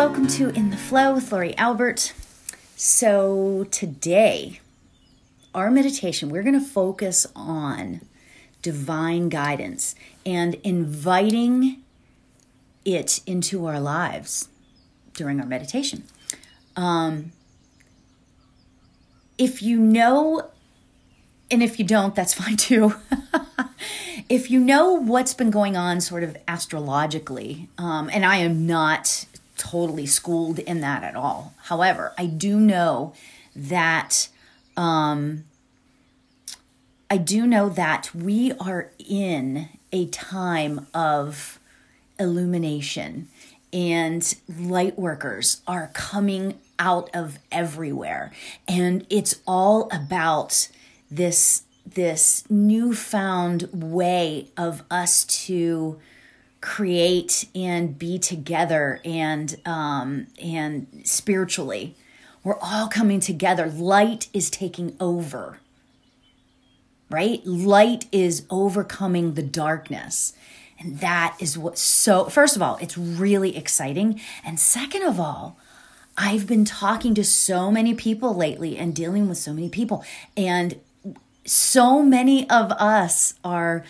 welcome to In the Flow with Lori Albert. So, today, our meditation, we're going to focus on divine guidance and inviting it into our lives during our meditation. Um, if you know, and if you don't, that's fine too. if you know what's been going on sort of astrologically, um, and I am not totally schooled in that at all. However, I do know that um, I do know that we are in a time of illumination and light workers are coming out of everywhere and it's all about this this newfound way of us to create and be together and um, and spiritually. We're all coming together. Light is taking over right? Light is overcoming the darkness. And that is what so first of all it's really exciting. And second of all i've been talking to so many people lately and dealing with so many people. And so many of us are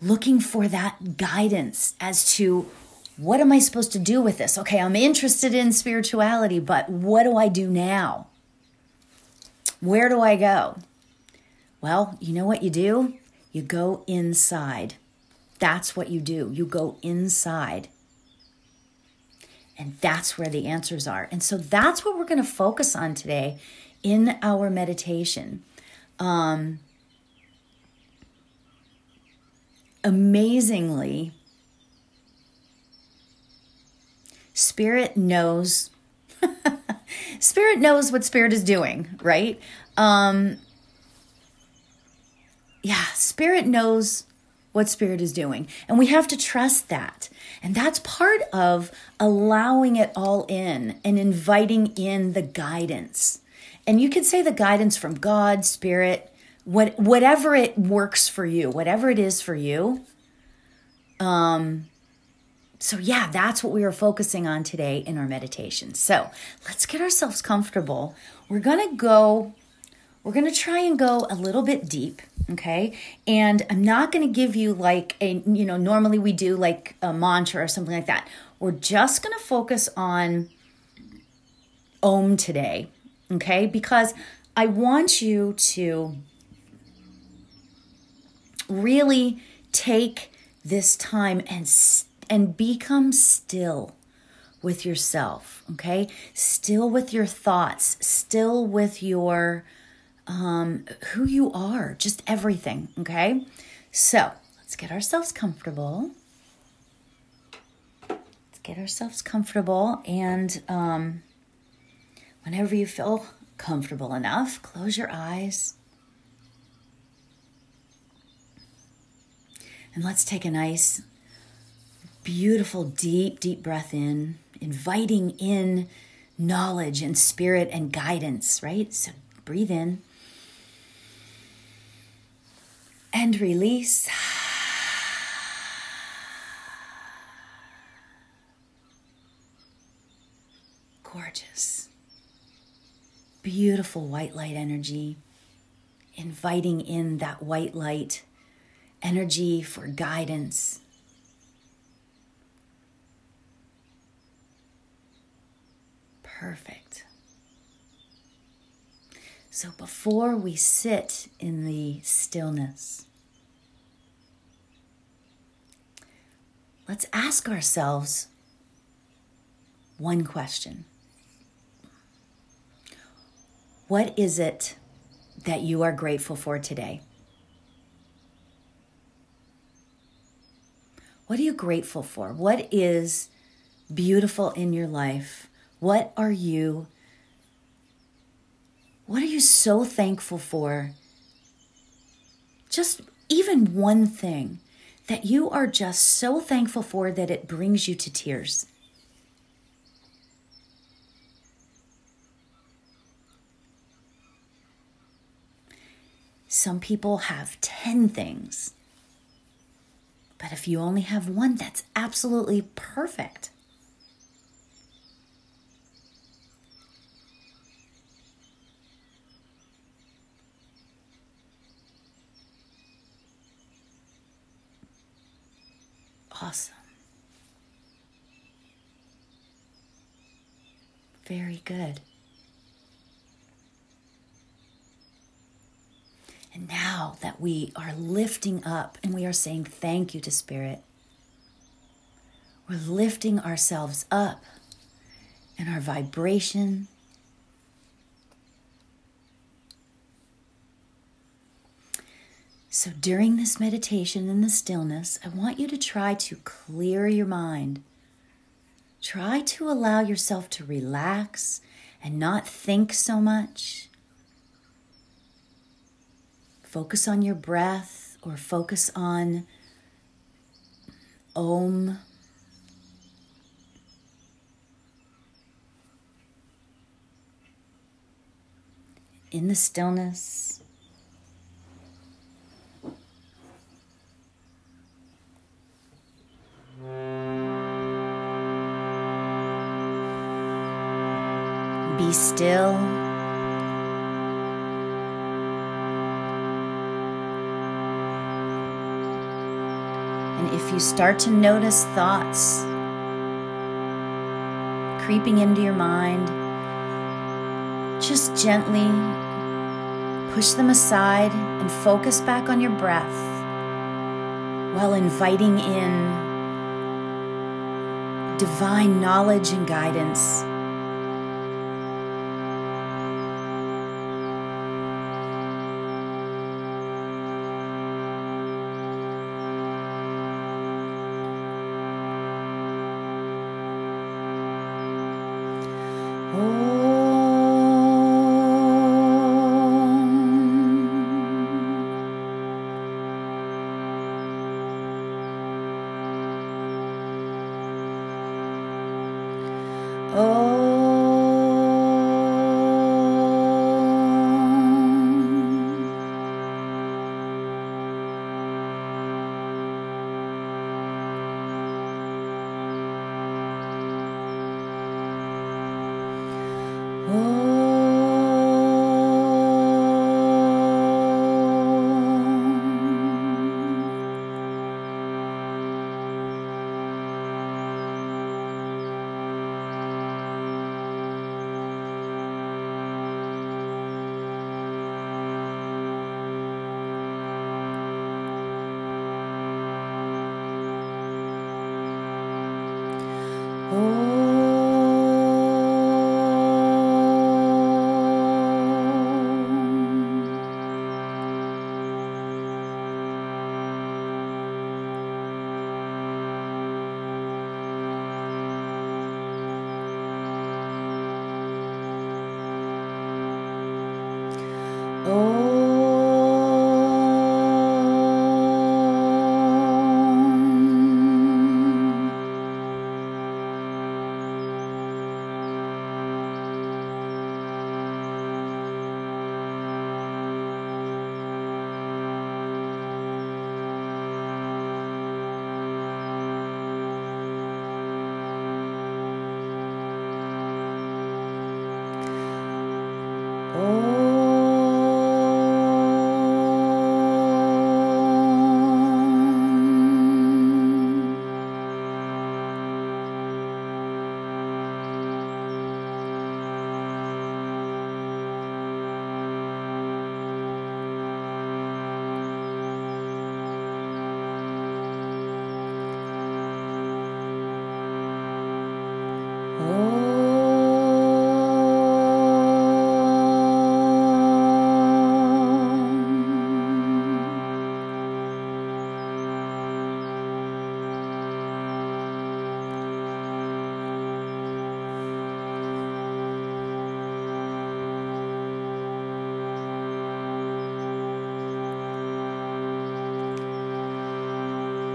looking for that guidance as to what am I supposed to do with this? Okay, I'm interested in spirituality, but what do I do now? Where do I go? Well, you know what you do? You go inside. That's what you do. You go inside. And that's where the answers are. And so that's what we're going to focus on today in our meditation. Um, amazingly, Spirit knows. spirit knows what Spirit is doing, right? Um, yeah, Spirit knows what Spirit is doing. And we have to trust that. And that's part of allowing it all in and inviting in the guidance. And you could say the guidance from God, Spirit, what whatever it works for you, whatever it is for you. Um so yeah, that's what we are focusing on today in our meditation. So, let's get ourselves comfortable. We're going to go we're going to try and go a little bit deep, okay? And I'm not going to give you like a you know, normally we do like a mantra or something like that. We're just going to focus on om today, okay? Because I want you to really take this time and and become still with yourself okay? Still with your thoughts still with your um who you are just everything okay? So let's get ourselves comfortable. Let's get ourselves comfortable and um whenever you feel comfortable enough close your eyes And let's take a nice, beautiful, deep, deep breath in, inviting in knowledge and spirit and guidance, right? So breathe in and release. Gorgeous. Beautiful white light energy, inviting in that white light energy for guidance. Perfect. So before we sit in the stillness, let's ask ourselves one question What is it that you are grateful for today? What are you grateful for? What is beautiful in your life? What are you what are you so thankful for? Just even one thing that you are just so thankful for that it brings you to tears. Some people have 10 things but if you only have one, that's absolutely perfect. Awesome. Very good. Now that we are lifting up and we are saying thank you to Spirit, we're lifting ourselves up and our vibration. So during this meditation in the stillness, I want you to try to clear your mind. Try to allow yourself to relax and not think so much. Focus on your breath or focus on Om. In the stillness. You start to notice thoughts creeping into your mind, just gently push them aside and focus back on your breath while inviting in divine knowledge and guidance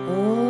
Oh.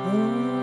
Oh.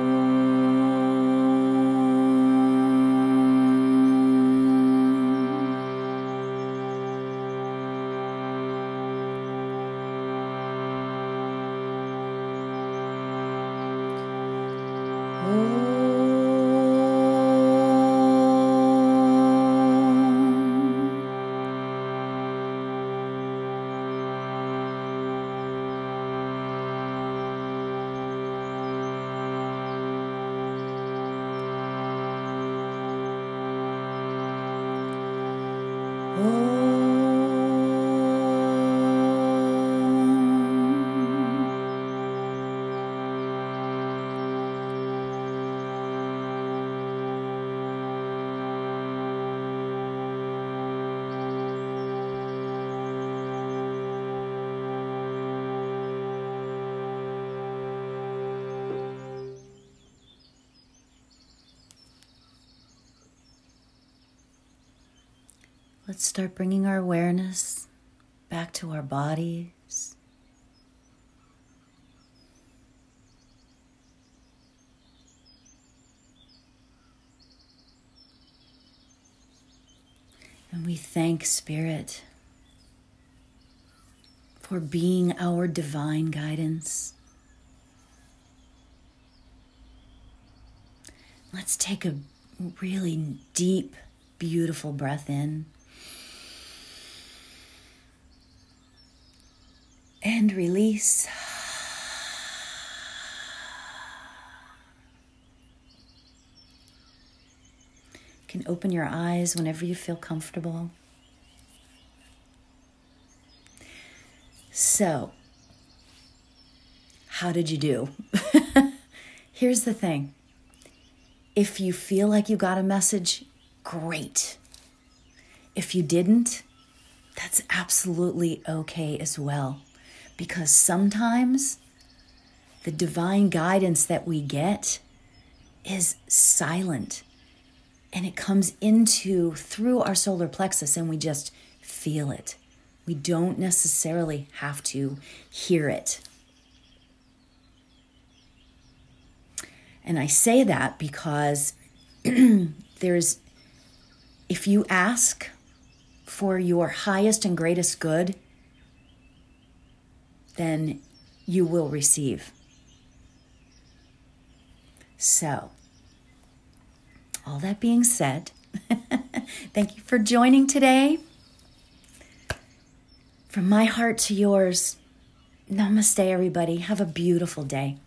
Let's start bringing our awareness back to our bodies. And we thank Spirit for being our divine guidance. Let's take a really deep, beautiful breath in. And release. You can open your eyes whenever you feel comfortable. So, how did you do? Here's the thing if you feel like you got a message, great. If you didn't, that's absolutely okay as well because sometimes the divine guidance that we get is silent and it comes into through our solar plexus and we just feel it. We don't necessarily have to hear it. And I say that because there's, if you ask for your highest and greatest good, then you will receive. So, all that being said, thank you for joining today. From my heart to yours, namaste, everybody. Have a beautiful day.